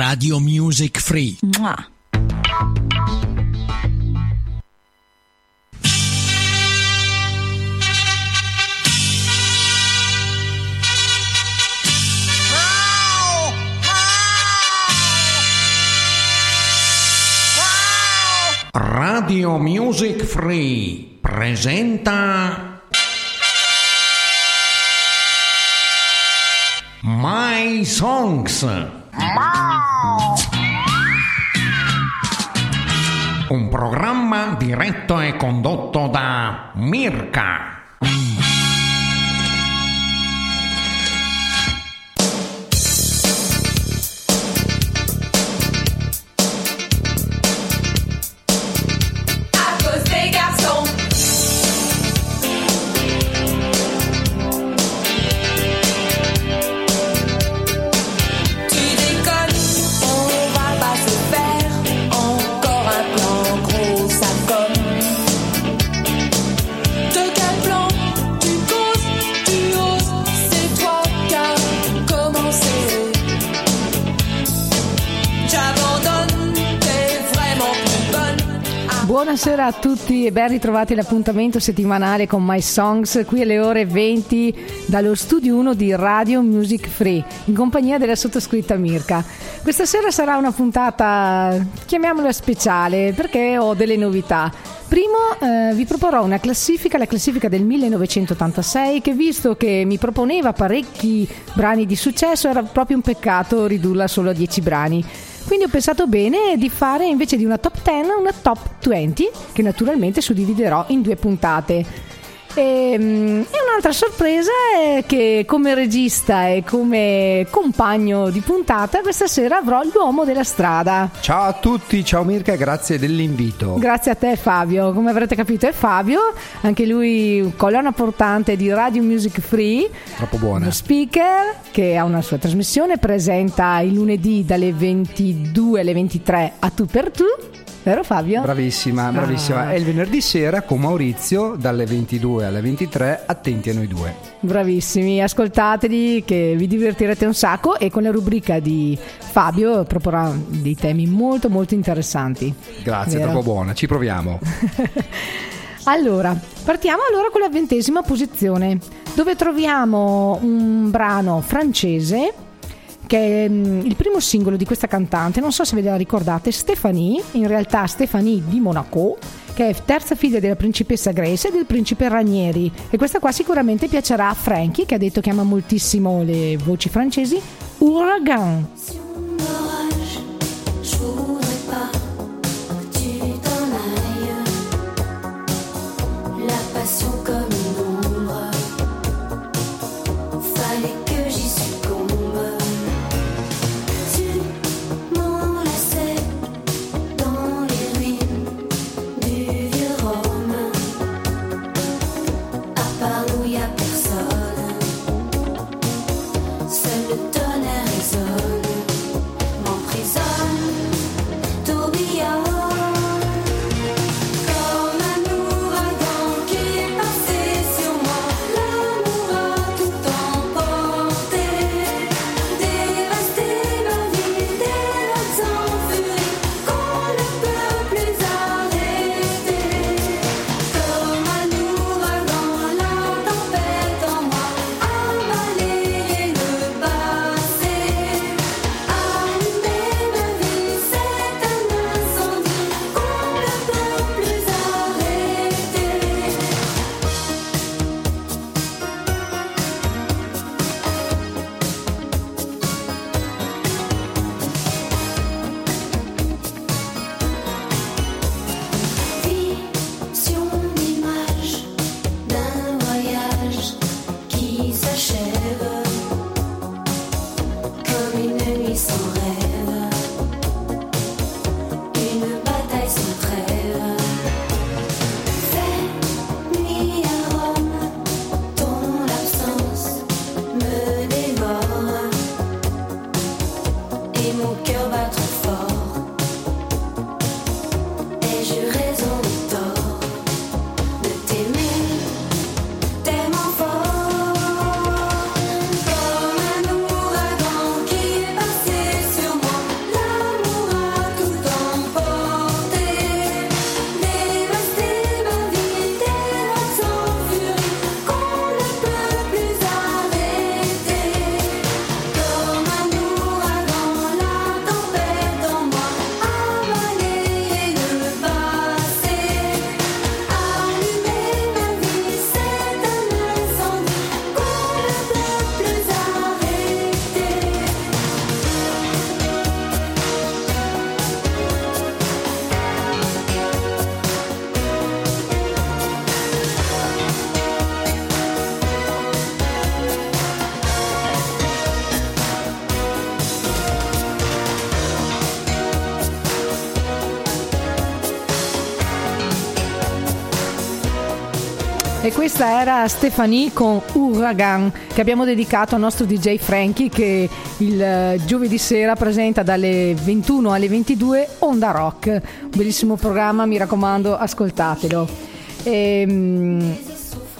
Radio Music Free. Mua. Radio Music Free presenta My Songs. Un programma diretto e condotto da Mirka. Buonasera a tutti e ben ritrovati all'appuntamento settimanale con My Songs qui alle ore 20 dallo studio 1 di Radio Music Free in compagnia della sottoscritta Mirka. Questa sera sarà una puntata, chiamiamola speciale, perché ho delle novità. Primo eh, vi proporrò una classifica, la classifica del 1986, che visto che mi proponeva parecchi brani di successo era proprio un peccato ridurla solo a 10 brani. Quindi ho pensato bene di fare invece di una top 10 una top 20 che naturalmente suddividerò in due puntate. E, mm, e un'altra sorpresa è che come regista e come compagno di puntata questa sera avrò l'uomo della strada. Ciao a tutti, ciao Mirka, grazie dell'invito. Grazie a te Fabio, come avrete capito è Fabio, anche lui colonna portante di Radio Music Free, Troppo buona. uno speaker che ha una sua trasmissione, presenta il lunedì dalle 22 alle 23 a tu per tu, vero Fabio? Bravissima, bravissima. Ah. E il venerdì sera con Maurizio dalle 22 alle 23, attenti a noi due. Bravissimi, ascoltateli che vi divertirete un sacco e con la rubrica di Fabio proporrà dei temi molto molto interessanti. Grazie, Vero? troppo buona, ci proviamo. Allora, partiamo allora con la ventesima posizione, dove troviamo un brano francese che è mm, il primo singolo di questa cantante, non so se ve la ricordate, Stéphanie, in realtà Stéphanie di Monaco, che è terza figlia della principessa Grace e del principe Ranieri. E questa qua sicuramente piacerà a Frankie, che ha detto che ama moltissimo le voci francesi, Ouragan. je questa era Stefanie con Uragan che abbiamo dedicato al nostro DJ Frankie che il eh, giovedì sera presenta dalle 21 alle 22 Onda Rock. Un bellissimo programma, mi raccomando, ascoltatelo. Ehm,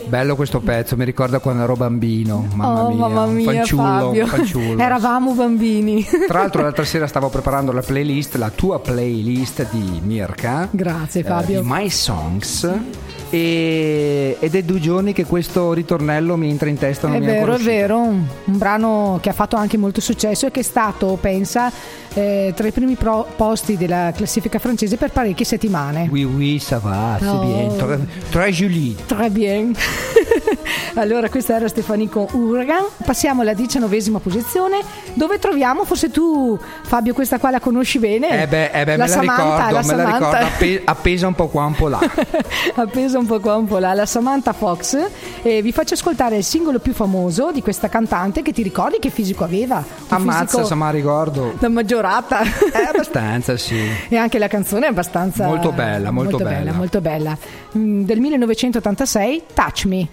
Bello questo pezzo, mi ricorda quando ero bambino. Mamma oh, mia, mamma mia, fanciullo, fanciullo. Eravamo bambini. Tra l'altro l'altra sera stavo preparando la playlist, la tua playlist di Mirka. Grazie, eh, Fabio. di My Songs. E- ed è due giorni che questo ritornello mi entra in testa. È vero, è vero, un, un brano che ha fatto anche molto successo e che è stato, pensa, eh, tra i primi pro- posti della classifica francese per parecchie settimane. Oui, oui, ça va, c'est Oh. bien. Très, très joli. Très bien. allora, questa era Stefani con Uragan. Passiamo alla diciannovesima posizione, dove troviamo, forse tu, Fabio, questa qua la conosci bene? Eh beh, eh beh, la me la Samantha, ricordo, la me la Samantha. ricordo appe- appesa un po' qua, un po' là. appesa un po' qua un po' là, la Samantha Fox. E vi faccio ascoltare il singolo più famoso di questa cantante che ti ricordi che fisico aveva? Un Ammazza, fisico se mi ricordo. da maggiorata. Eh, abbastanza, sì. E anche la canzone è abbastanza Molto bella, molto bella. molto bella. Mm, Del 1986, Touch Me.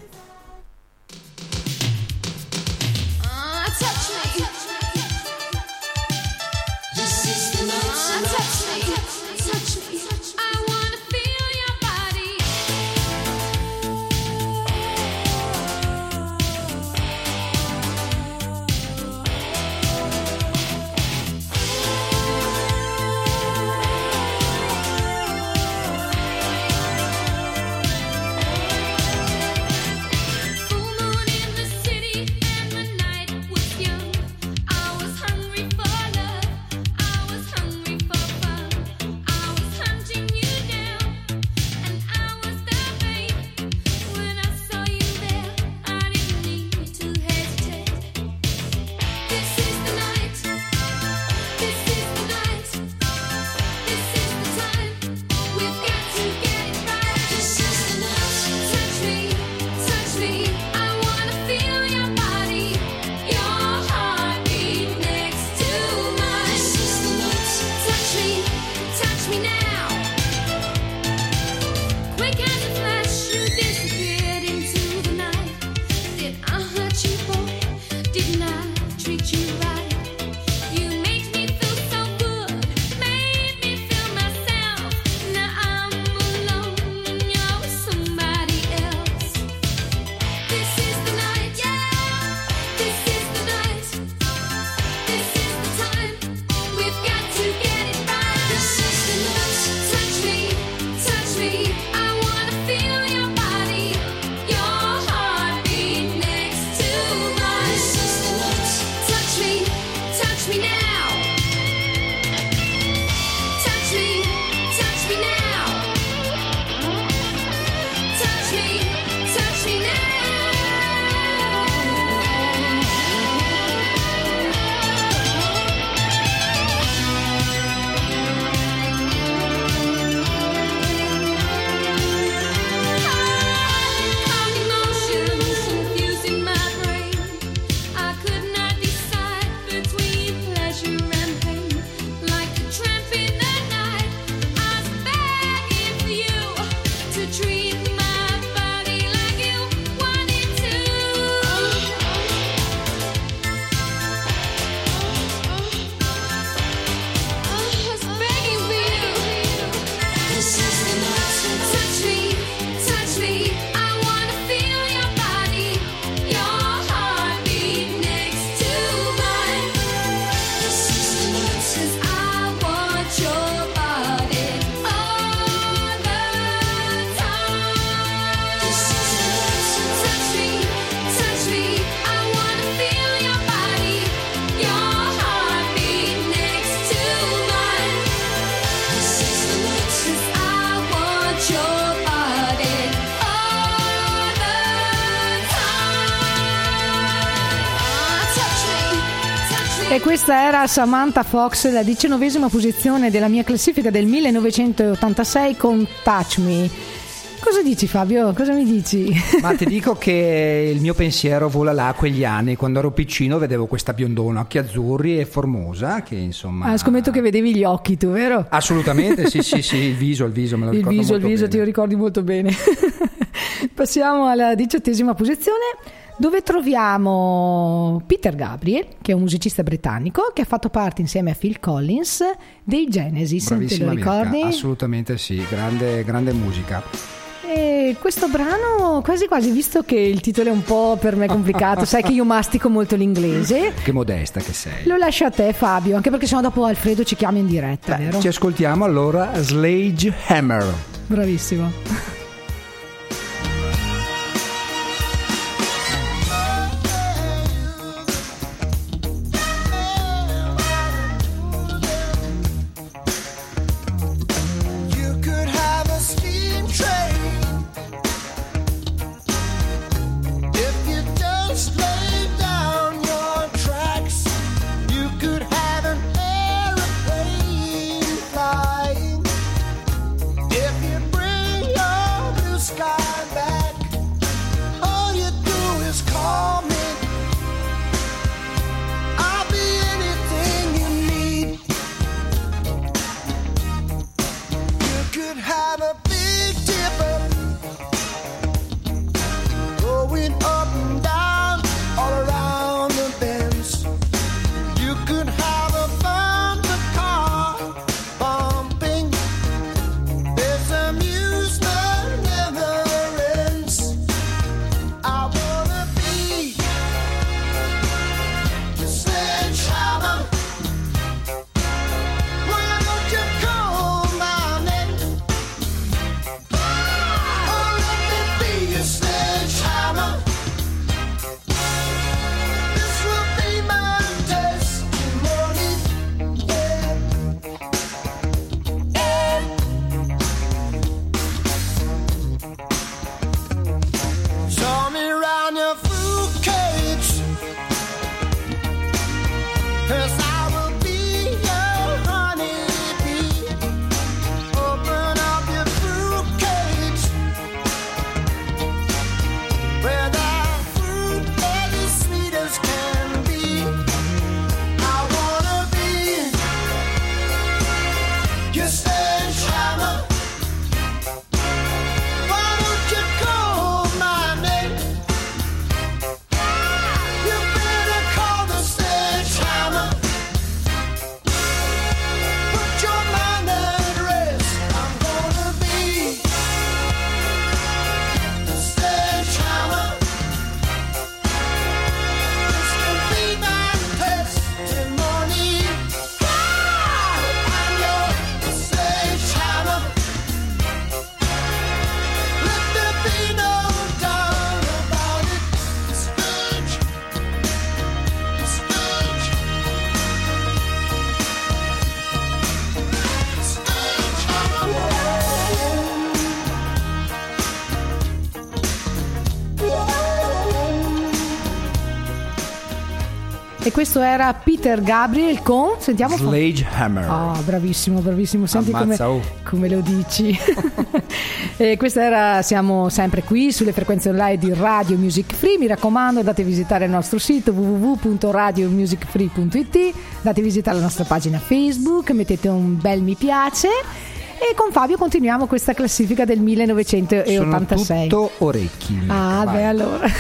Questa era Samantha Fox, la diciannovesima posizione della mia classifica del 1986 con Touch Me. Cosa dici Fabio? Cosa mi dici? Ma ti dico che il mio pensiero vola là a quegli anni. Quando ero piccino vedevo questa biondona, occhi azzurri e formosa, che insomma... Ah, scommetto che vedevi gli occhi tu, vero? Assolutamente, sì, sì, sì, il viso, il viso me lo il ricordo viso, il molto viso bene. ti lo ricordi molto bene. Passiamo alla diciottesima posizione dove troviamo Peter Gabriel, che è un musicista britannico che ha fatto parte insieme a Phil Collins dei Genesis, te lo Bravissima Mirka, ricordi? assolutamente sì, grande, grande musica. E questo brano, quasi quasi, visto che il titolo è un po' per me complicato, sai che io mastico molto l'inglese, Che modesta che sei. lo lascio a te Fabio, anche perché sennò dopo Alfredo ci chiama in diretta, Beh, ci ascoltiamo allora Slage Hammer. Bravissimo. E questo era Peter Gabriel con, sentiamo Fa- Slage Hammer. Ah, bravissimo, bravissimo. Senti come, oh. come lo dici. e questa era, siamo sempre qui sulle frequenze online di Radio Music Free. Mi raccomando, andate a visitare il nostro sito www.radiomusicfree.it, andate a visitare la nostra pagina Facebook, mettete un bel mi piace. E con Fabio continuiamo questa classifica del Sono 1986. tutto orecchi. Ah, vai. beh, allora.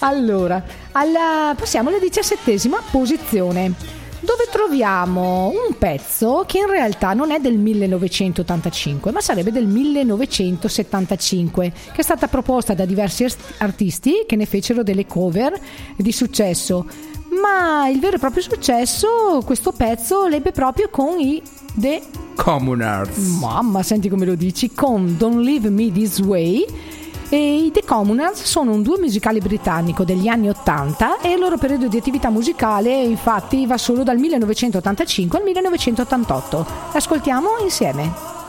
allora, alla- passiamo alla diciassettesima posizione, dove troviamo un pezzo che in realtà non è del 1985, ma sarebbe del 1975, che è stata proposta da diversi art- artisti che ne fecero delle cover di successo. Ma il vero e proprio successo, questo pezzo l'ebbe proprio con i The Communards. Mamma, senti come lo dici, con Don't Leave Me This Way. E i The Communards sono un duo musicale britannico degli anni 80 e il loro periodo di attività musicale infatti va solo dal 1985 al 1988. Ascoltiamo insieme.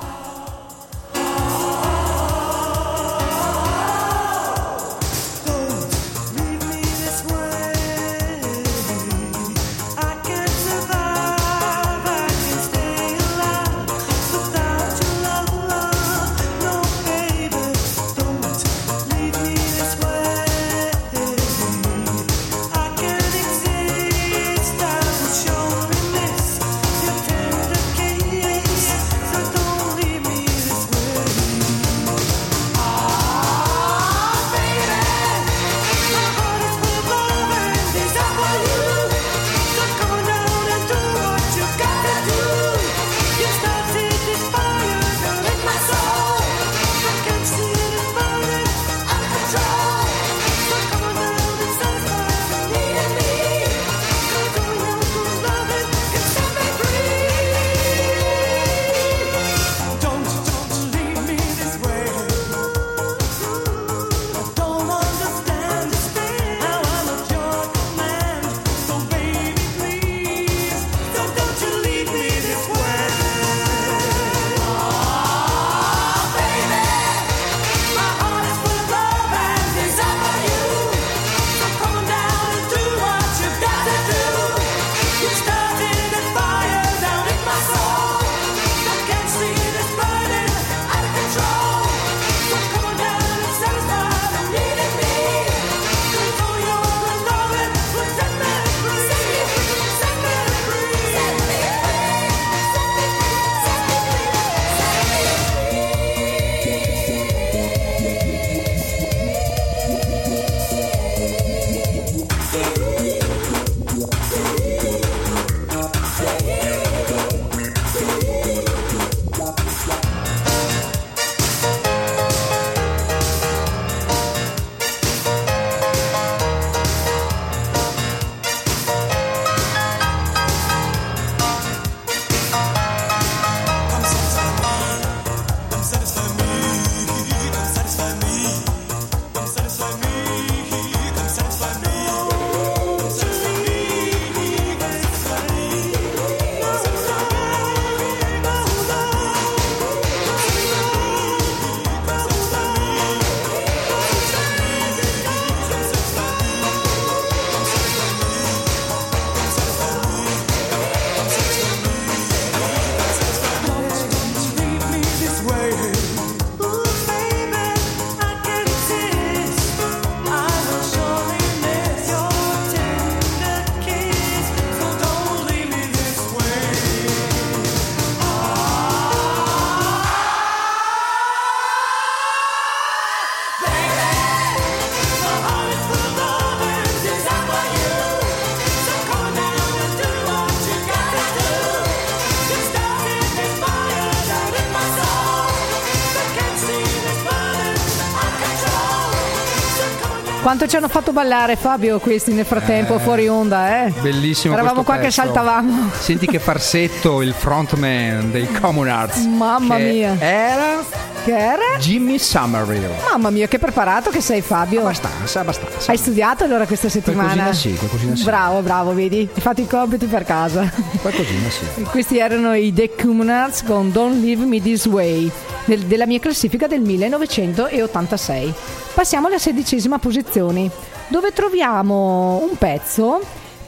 Quanto ci hanno fatto ballare Fabio questi nel frattempo fuori onda, eh? Bellissimo Eravamo qua che pezzo. saltavamo. Senti che farsetto il frontman dei Common Arts. Mamma che mia. Era Era? Jimmy Somerville. Mamma mia, che preparato che sei Fabio. Abbastanza, abbastanza. Hai studiato allora questa settimana? Qualcosina sì, qualcosina sì. Bravo, bravo, vedi? Hai fatto i compiti per casa. Qualcosina sì. Questi erano i The Communards con Don't Leave Me This Way del- della mia classifica del 1986. Passiamo alla sedicesima posizione dove troviamo un pezzo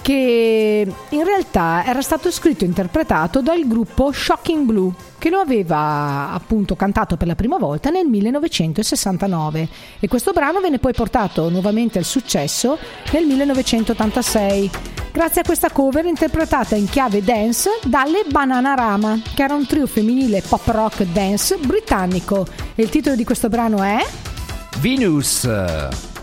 che in realtà era stato scritto e interpretato dal gruppo Shocking Blue che lo aveva appunto cantato per la prima volta nel 1969 e questo brano venne poi portato nuovamente al successo nel 1986 grazie a questa cover interpretata in chiave dance dalle Bananarama che era un trio femminile pop rock dance britannico e il titolo di questo brano è Venus.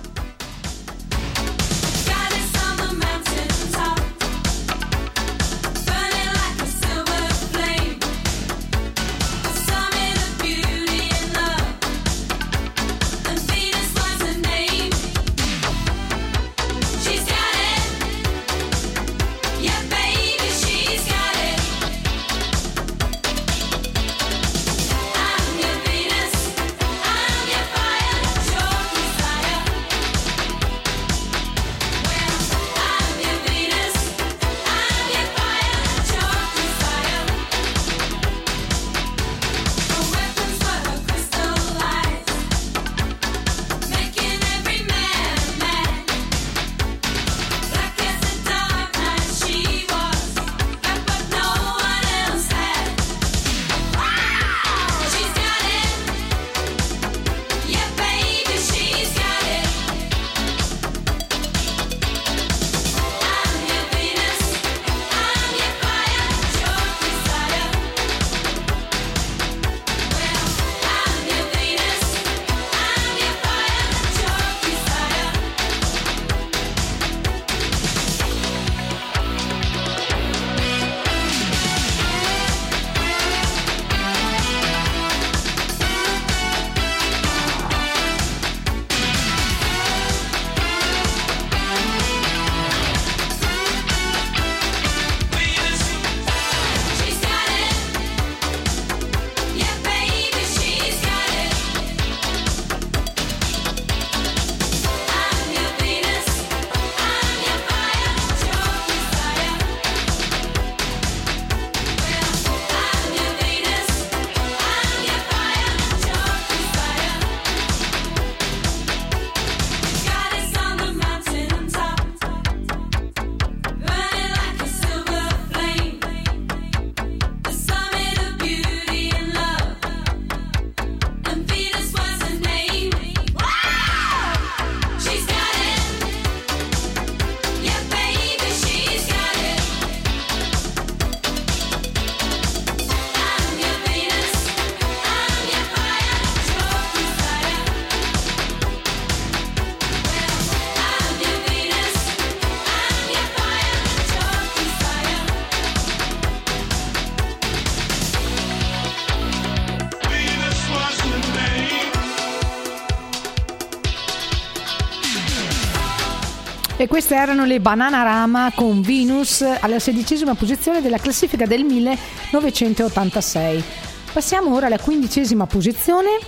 Queste erano le Bananarama con Venus alla sedicesima posizione della classifica del 1986. Passiamo ora alla quindicesima posizione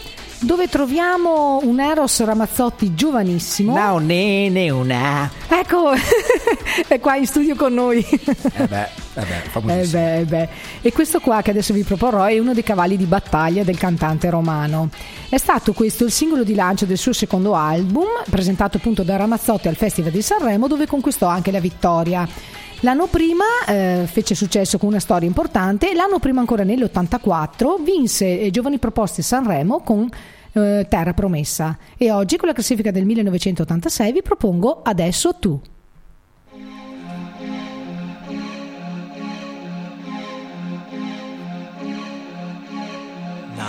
dove troviamo un Eros Ramazzotti giovanissimo. No, ne, ne, una. Ecco, è qua in studio con noi. Eh beh, eh beh, Eh beh, eh beh. E questo qua che adesso vi proporrò è uno dei cavalli di battaglia del cantante romano. È stato questo il singolo di lancio del suo secondo album, presentato appunto da Ramazzotti al Festival di Sanremo, dove conquistò anche la vittoria. L'anno prima eh, fece successo con una storia importante, l'anno prima ancora nell'84 vinse eh, Giovani Proposte Sanremo con eh, Terra Promessa. E oggi con la classifica del 1986 vi propongo Adesso tu.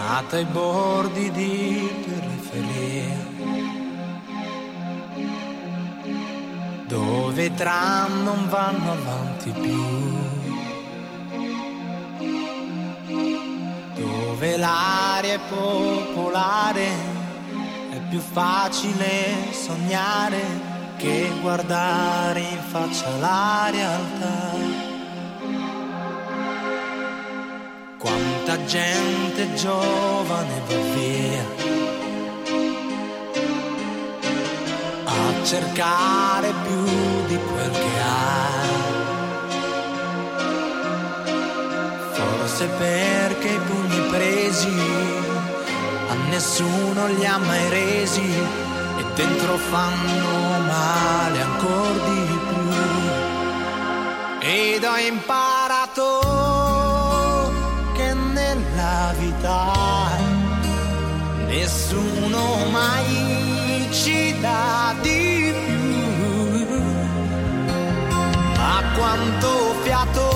Nata ai bordi di periferia, dove i tram non vanno avanti più, dove l'aria è popolare, è più facile sognare che guardare in faccia la realtà. Quanta gente giovane va via a cercare più di quel che ha. Forse perché i pugni presi a nessuno li ha mai resi e dentro fanno male ancora di più. Ed ho imparato nessuno mai ci dà di più. Ma quanto fiato,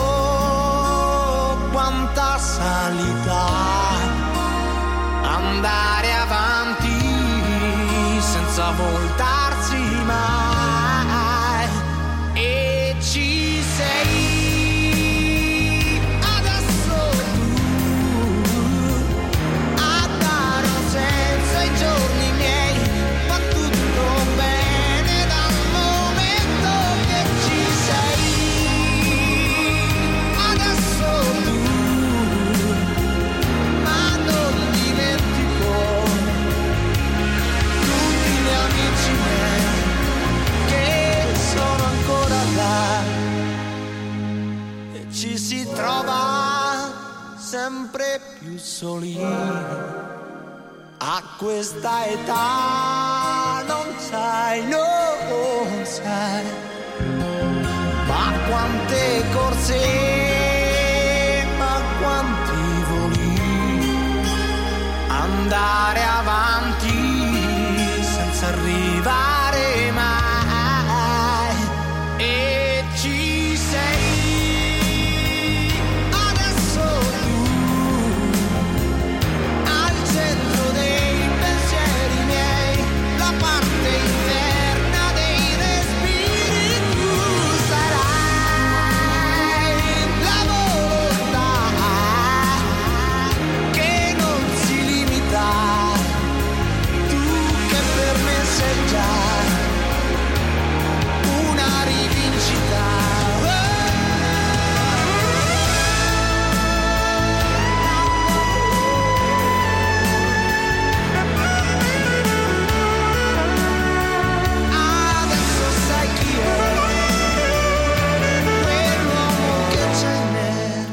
eta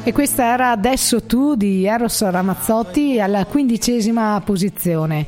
E questa era Adesso tu di Eros Ramazzotti alla quindicesima posizione.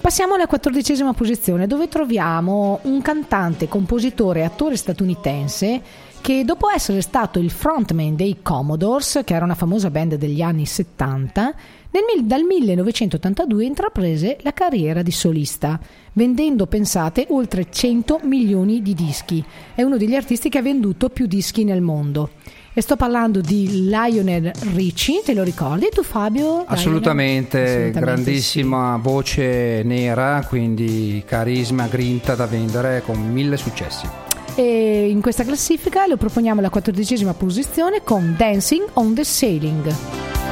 Passiamo alla quattordicesima posizione dove troviamo un cantante, compositore e attore statunitense che dopo essere stato il frontman dei Commodores, che era una famosa band degli anni 70, nel dal 1982 intraprese la carriera di solista, vendendo, pensate, oltre 100 milioni di dischi. È uno degli artisti che ha venduto più dischi nel mondo. E sto parlando di Lionel Richie, te lo ricordi tu Fabio? Assolutamente, Assolutamente grandissima voce nera, quindi carisma, grinta da vendere con mille successi. sì. E in questa classifica lo proponiamo alla quattordicesima posizione con Dancing on the Sailing.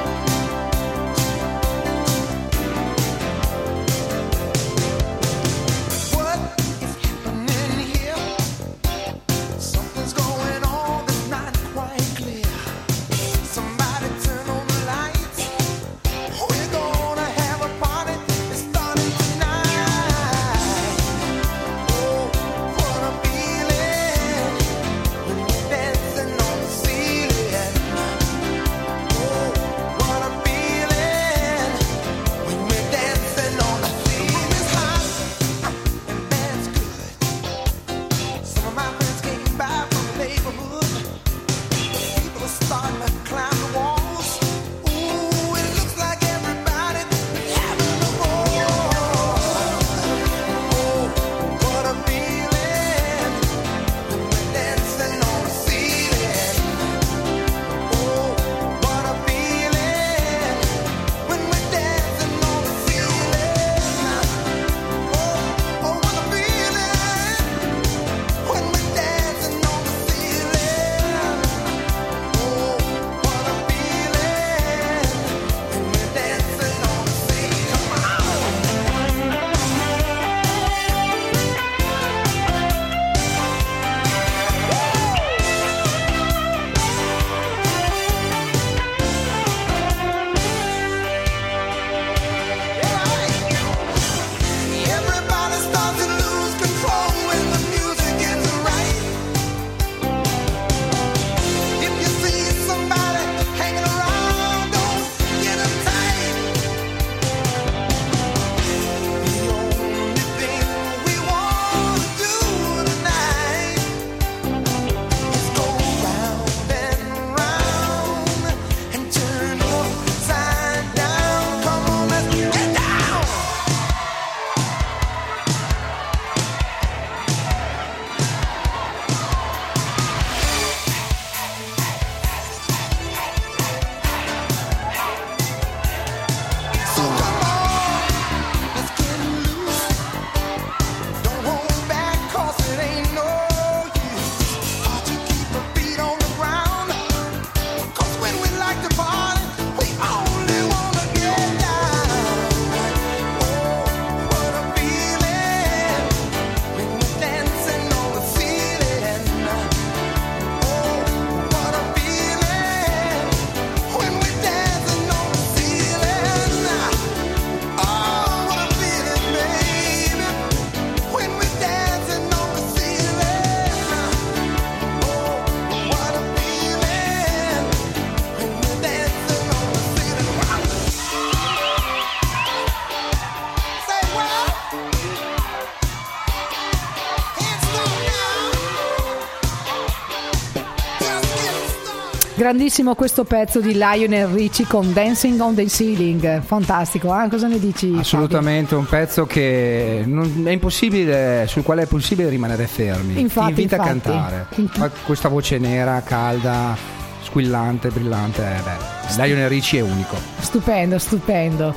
Grandissimo questo pezzo di Lionel Richie con Dancing on the Ceiling. Fantastico, eh? cosa ne dici? Fabio? Assolutamente un pezzo che non- è impossibile, sul quale è possibile rimanere fermi. Infatti, Ti invita infatti. a cantare. Ma questa voce nera, calda, squillante, brillante, eh, beh, Lionel Richie è unico. Stupendo, stupendo.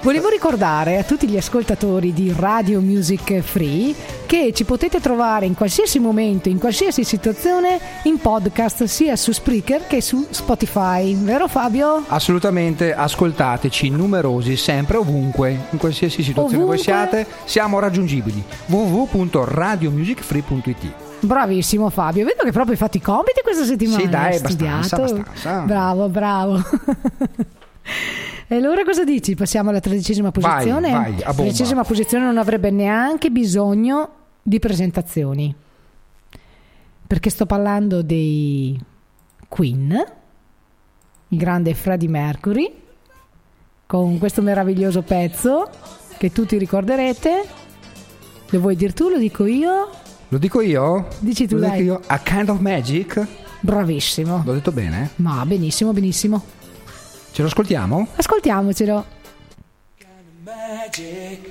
Volevo ricordare a tutti gli ascoltatori di Radio Music Free che ci potete trovare in qualsiasi momento, in qualsiasi situazione, in podcast sia su Spreaker che su Spotify. Vero Fabio? Assolutamente, ascoltateci numerosi, sempre ovunque, in qualsiasi situazione voi Ovunque. siate, siamo raggiungibili. www.radiomusicfree.it Bravissimo Fabio, vedo che proprio hai fatto i compiti questa settimana. Sì, dai, abbastanza, abbastanza. Bravo, bravo. E allora cosa dici? Passiamo alla tredicesima Vai, posizione? vai, a La bomba. tredicesima posizione non avrebbe neanche bisogno di presentazioni. Perché sto parlando dei Queen, il grande Freddie Mercury, con questo meraviglioso pezzo che tutti ricorderete. Lo vuoi dir tu? Lo dico io? Lo dico io? Dici tu, Lo dico dai. io? A Kind of Magic? Bravissimo. L'ho detto bene? Ma benissimo, benissimo. Ce lo ascoltiamo? Ascoltiamocelo. magic.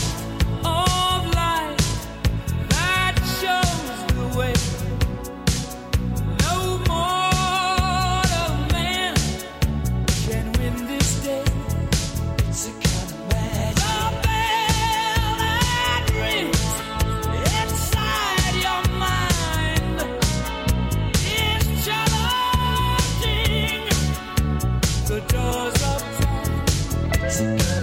the doors of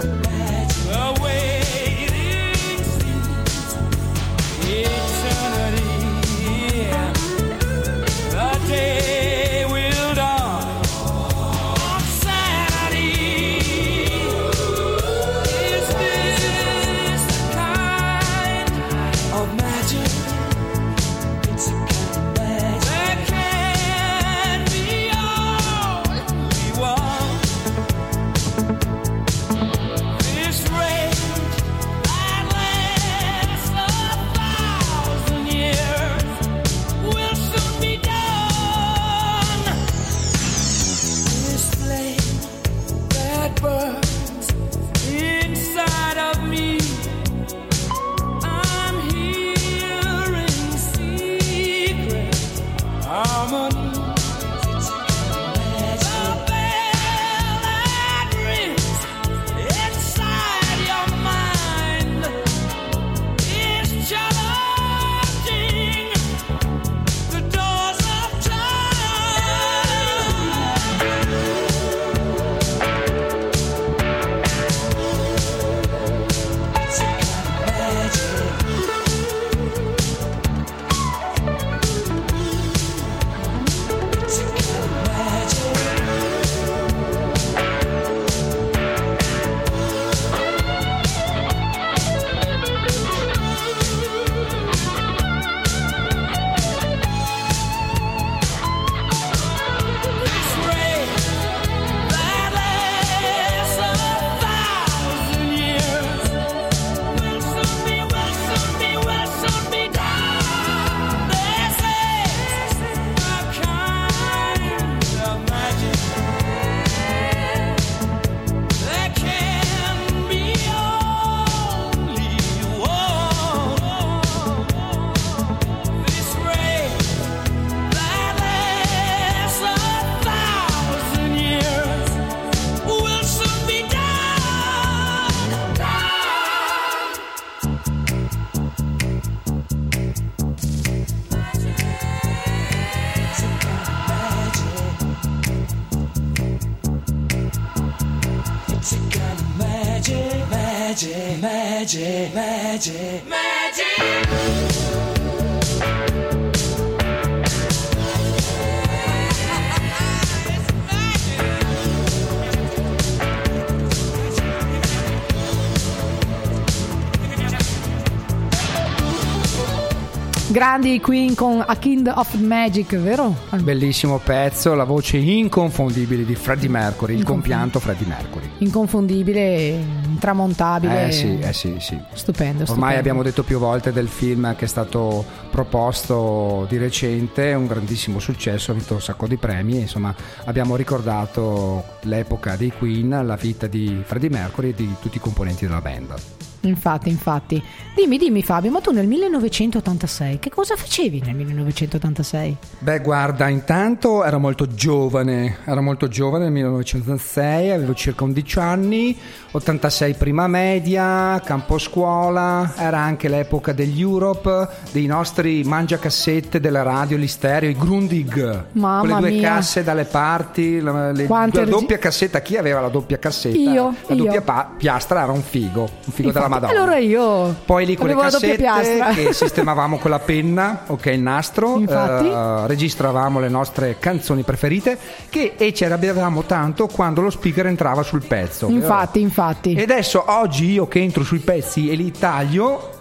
Grandi Queen con A Kind of Magic, vero? Bellissimo pezzo, la voce inconfondibile di Freddie Mercury, il compianto Freddie Mercury. Inconfondibile, intramontabile. Eh sì, eh sì, sì. Stupendo, Ormai stupendo. abbiamo detto più volte del film che è stato proposto di recente, un grandissimo successo, ha vinto un sacco di premi, insomma abbiamo ricordato l'epoca dei Queen, la vita di Freddie Mercury e di tutti i componenti della band. Infatti, infatti. Dimmi, dimmi Fabio, ma tu nel 1986 che cosa facevi nel 1986? Beh, guarda, intanto ero molto giovane, ero molto giovane nel 1986, avevo circa 11 anni, 86 prima media, campo scuola, era anche l'epoca degli Europe, dei nostri mangiacassette della radio, gli stereo, i Grundig, Mamma con le due mia. casse dalle parti, la, le- la doppia cassetta, chi aveva la doppia cassetta? Io, la io. doppia pa- piastra era un figo, un figo della Infatti, Madonna. Allora io Poi lì con le cassette che sistemavamo con la penna, ok, il nastro, Infatti. eh, registravamo le nostre canzoni preferite che, e ci arrabbiavamo tanto quando lo speaker entrava sul pezzo. Infatti, infatti. E adesso oggi io che entro sui pezzi e li taglio,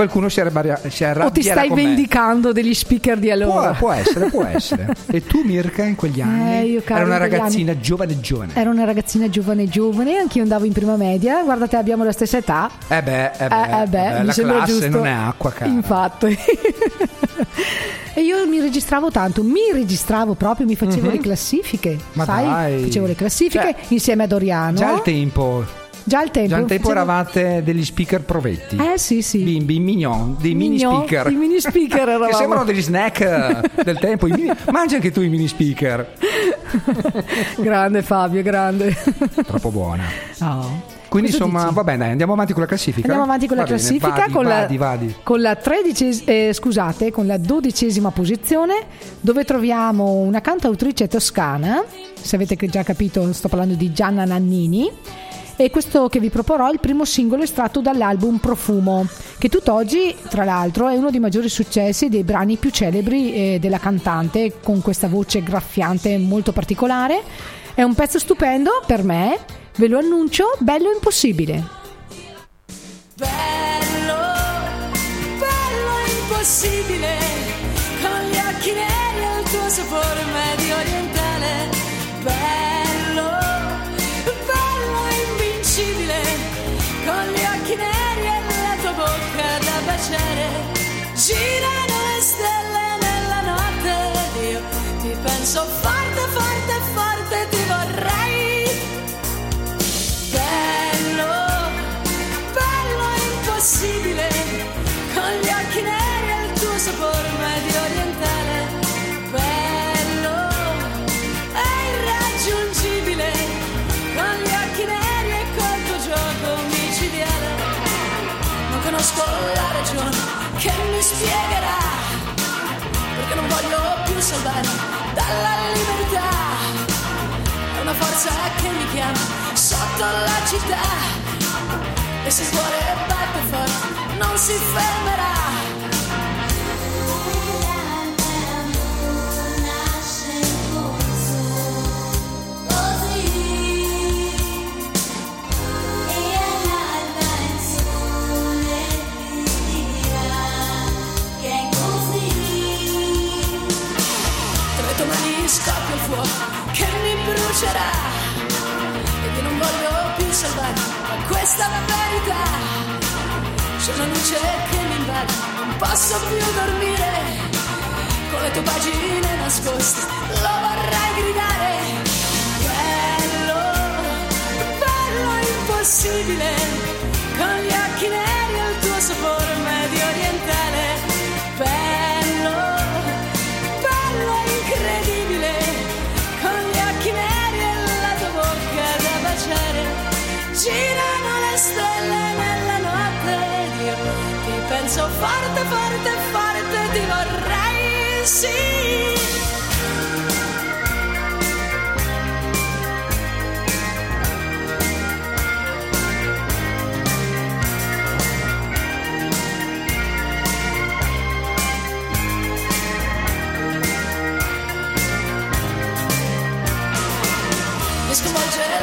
qualcuno si, arrabbia, si o arrabbierà ti stai con me. vendicando degli speaker di allora? Può, può essere, può essere. E tu Mirka in quegli anni Eh, era una ragazzina giovane giovane. Ero una ragazzina giovane giovane, anch'io andavo in prima media. Guardate, abbiamo la stessa età. Eh beh, eh beh, Eh, eh beh, eh beh, mi la sembra classe giusto. non è acqua, cara. Infatti. e io mi registravo tanto, mi registravo proprio, mi facevo le classifiche. Mhm. Ma sai? dai. Facevo le classifiche Cioè, insieme a Doriano. Già al tempo, Già al tempo. già al tempo eravate degli speaker provetti. Eh sì, sì. Bimbi mignon, dei mini Mignon, speaker. i mini speaker eravamo. che sembrano degli snack eh, del tempo. mini- Mangia anche tu i mini speaker. grande Fabio, grande. Troppo buona. Oh. Quindi Cosa insomma, dici? va bene, andiamo avanti con la classifica. Andiamo avanti con la Va bene, classifica vadi, con, vadi, la, vadi. con la tredicesi- eh, scusate, con la dodicesima posizione dove troviamo una cantautrice toscana, se avete già capito sto parlando di Gianna Nannini e questo che vi proporrò è il primo singolo estratto dall'album Profumo, che tutt'oggi tra l'altro è uno dei maggiori successi dei brani più celebri eh, della cantante con questa voce graffiante molto particolare. È un pezzo stupendo per me, ve lo annuncio, bello impossibile. Bello, bello impossibile, con gli occhi neri e il tuo sapore medio orientale. Bello, ti penso Forza che mi chiama sotto la città e se scuole e batte forte non si fermerà. Tra le ma questa è la verità. C'è una luce che mi invade non posso più dormire. Con le tue pagine nascoste lo vorrei gridare. Bello bello impossibile. Con gli occhi neri il tuo sapore penso forte forte forte ti vorrei sì.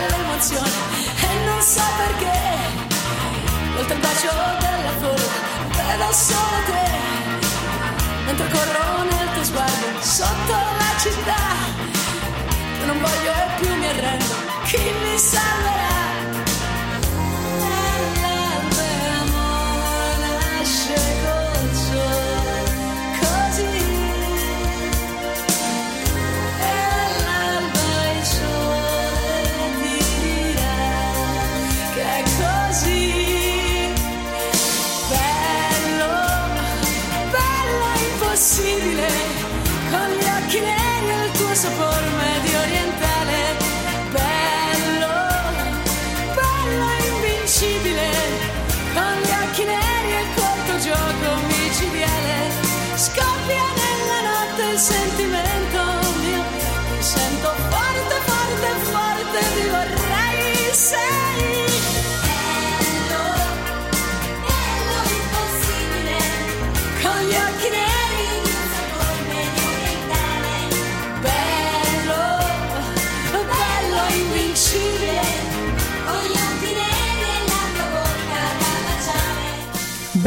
L'emozione e non so perché. Oltre il bacio solo te mentre corro nel tuo sguardo sotto la città. Non voglio e più mi arrendo, chi mi salverà?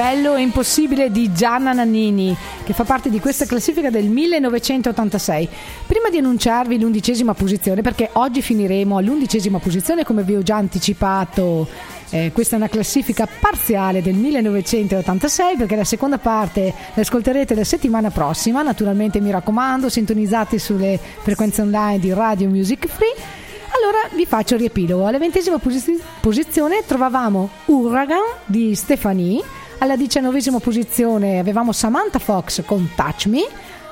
Bello e impossibile di Gianna Nannini, che fa parte di questa classifica del 1986. Prima di annunciarvi l'undicesima posizione, perché oggi finiremo all'undicesima posizione, come vi ho già anticipato. eh, questa è una classifica parziale del 1986 perché la seconda parte l'ascolterete la settimana prossima. Naturalmente mi raccomando, sintonizzati sulle frequenze online di Radio Music Free. Allora vi faccio il riepilogo. Alla ventesima posi- posizione trovavamo Uragan di Stefani, alla diciannovesima posizione avevamo Samantha Fox con Touch Me,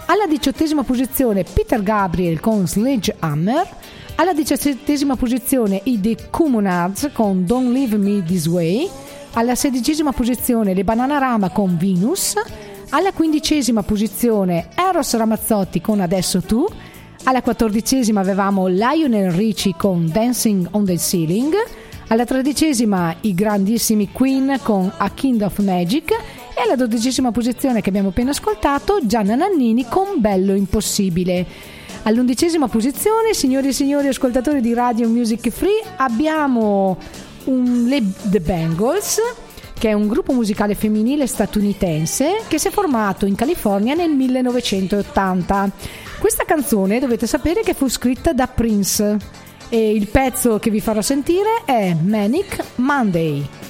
alla diciottesima posizione Peter Gabriel con Sledgehammer, alla diciassettesima posizione i The Communards con Don't Leave Me This Way, alla sedicesima posizione le Bananarama con Venus, alla quindicesima posizione Eros Ramazzotti con Adesso Tu, alla quattordicesima avevamo Lionel Richie con Dancing on the Ceiling. Alla tredicesima i grandissimi Queen con A Kind of Magic. E alla dodicesima posizione che abbiamo appena ascoltato Gianna Nannini con Bello Impossibile. All'undicesima posizione, signori e signori ascoltatori di Radio Music Free, abbiamo un, le The Bangles che è un gruppo musicale femminile statunitense che si è formato in California nel 1980. Questa canzone dovete sapere che fu scritta da Prince e il pezzo che vi farò sentire è Manic Monday.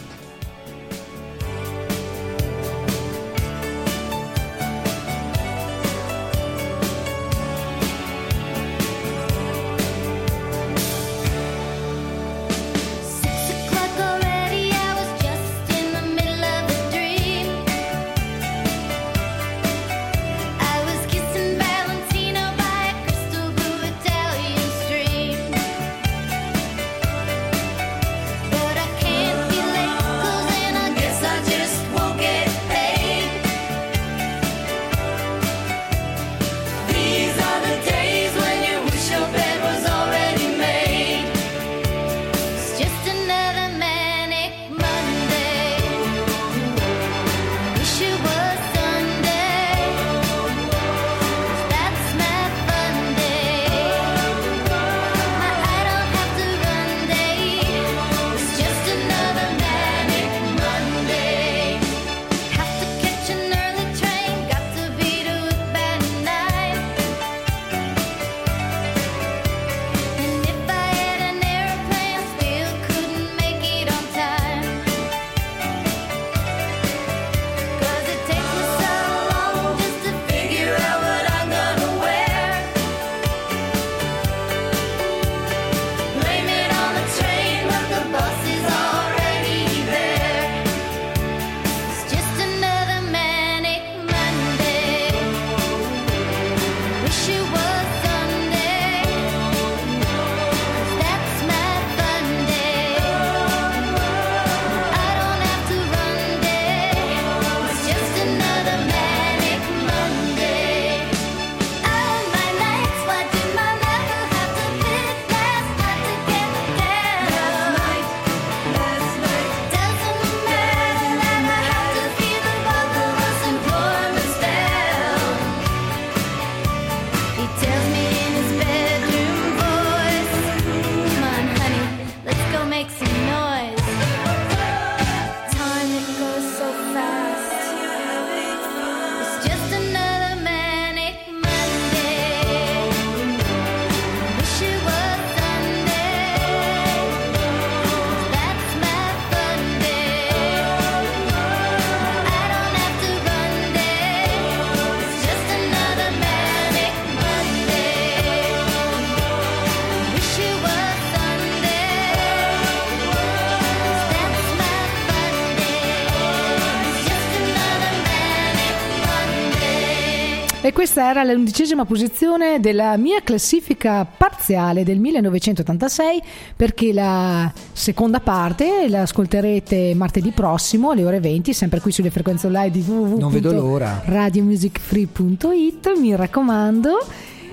Questa era l'undicesima posizione della mia classifica parziale del 1986 perché la seconda parte la ascolterete martedì prossimo alle ore 20 sempre qui sulle frequenze online di www.radiomusicfree.it mi raccomando.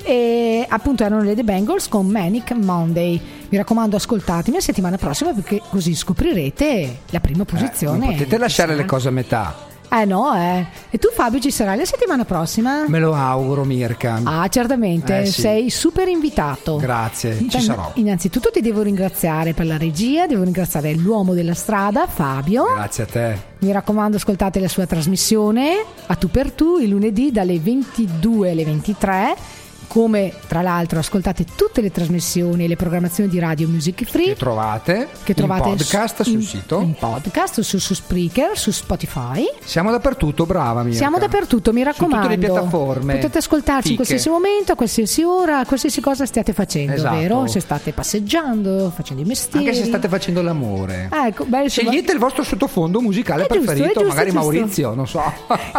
E appunto erano le The Bengals con Manic Monday. Mi raccomando ascoltatemi la settimana prossima perché così scoprirete la prima posizione. Non potete lasciare le cose a metà. Eh no eh e tu Fabio ci sarai la settimana prossima? Me lo auguro, Mirka. Ah, certamente, Eh, sì. sei super invitato. Grazie, ci Intan- sarò. Innanzitutto ti devo ringraziare per la regia, devo ringraziare l'uomo della strada, Fabio. Grazie a te. Mi raccomando, ascoltate la sua trasmissione a tu per tu il lunedì dalle 22 alle 23. Come tra l'altro ascoltate tutte le trasmissioni e le programmazioni di Radio Music Free Che trovate, che trovate in podcast su- sul in- sito. in podcast su, su Spreaker, su Spotify. Siamo dappertutto, brava Mirka. Siamo dappertutto, mi Su raccomando. tutte le piattaforme. Potete ascoltarci in qualsiasi momento, a qualsiasi ora, a qualsiasi cosa stiate facendo, Esatto. vero? Se state passeggiando, facendo i mestieri. Anche se state facendo l'amore. Ah, ecco, beh, Scegliete il vostro sottofondo musicale È giusto, preferito, è giusto, magari giusto. Maurizio, non so.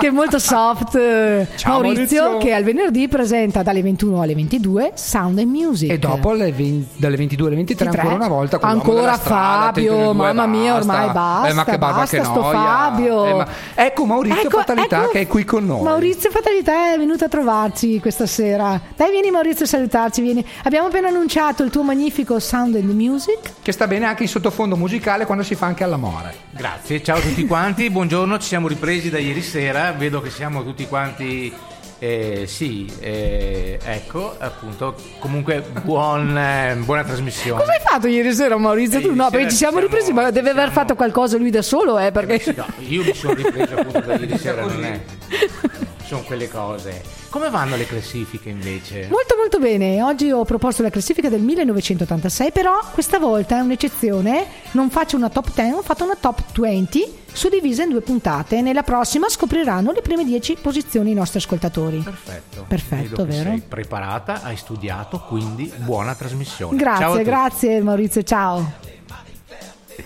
che è molto soft. eh, Ciao, Maurizio, Maurizio. che al venerdì presenta dalle 21 alle 22 Sound and Music. E dopo alle 20 dalle 22 alle 23 23. ancora una volta Ancora strada, Fabio, 2, mamma mia, ormai basta, Eh, ma che barba basta che sto noia. Fabio. Eh, ma- Ecco Maurizio Ecco, Fatalità ecco, che è qui con noi. Maurizio Fatalità è venuto a trovarci questa sera. Dai, vieni Maurizio a salutarci. Vieni. Abbiamo appena annunciato il tuo magnifico Sound and Music. Che sta bene anche in sottofondo musicale quando si fa anche all'amore. Grazie, ciao a tutti quanti, buongiorno, ci siamo ripresi da ieri sera, vedo che siamo tutti quanti, eh, sì, eh, ecco, appunto, comunque buon, eh, buona trasmissione. Cosa hai fatto ieri sera, Maurizio? Eh, Tu ieri no, perché ci siamo siamo- ripresi, ma deve aver fatto qualcosa lui da solo, eh? Perché. No, io mi sono ripreso appunto da ieri sera, non è... Sono quelle cose. Come vanno le classifiche invece? Molto molto bene, oggi ho proposto la classifica del 1986, però questa volta è un'eccezione, non faccio una top 10, ho fatto una top 20 suddivisa in due puntate. Nella prossima scopriranno le prime 10 posizioni i nostri ascoltatori. Perfetto. Perfetto, Vedo vero? Sei preparata, hai studiato, quindi buona trasmissione. Grazie, grazie Maurizio, ciao.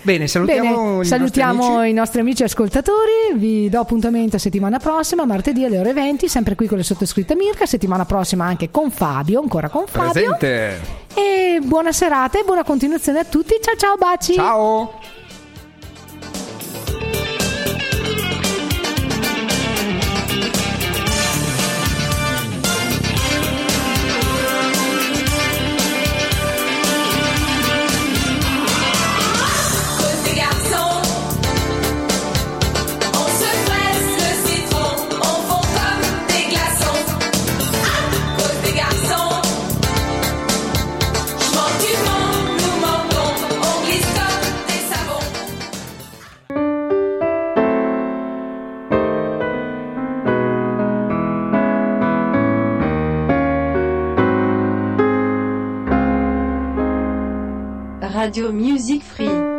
Bene, salutiamo, Bene, i salutiamo nostri i nostri amici ascoltatori, vi do appuntamento settimana prossima, martedì alle ore 20, sempre qui con la sottoscritta Mirka, settimana prossima anche con Fabio, ancora con Fabio. Presente. E buona serata e buona continuazione a tutti. Ciao ciao baci. Ciao. Radio Music Free.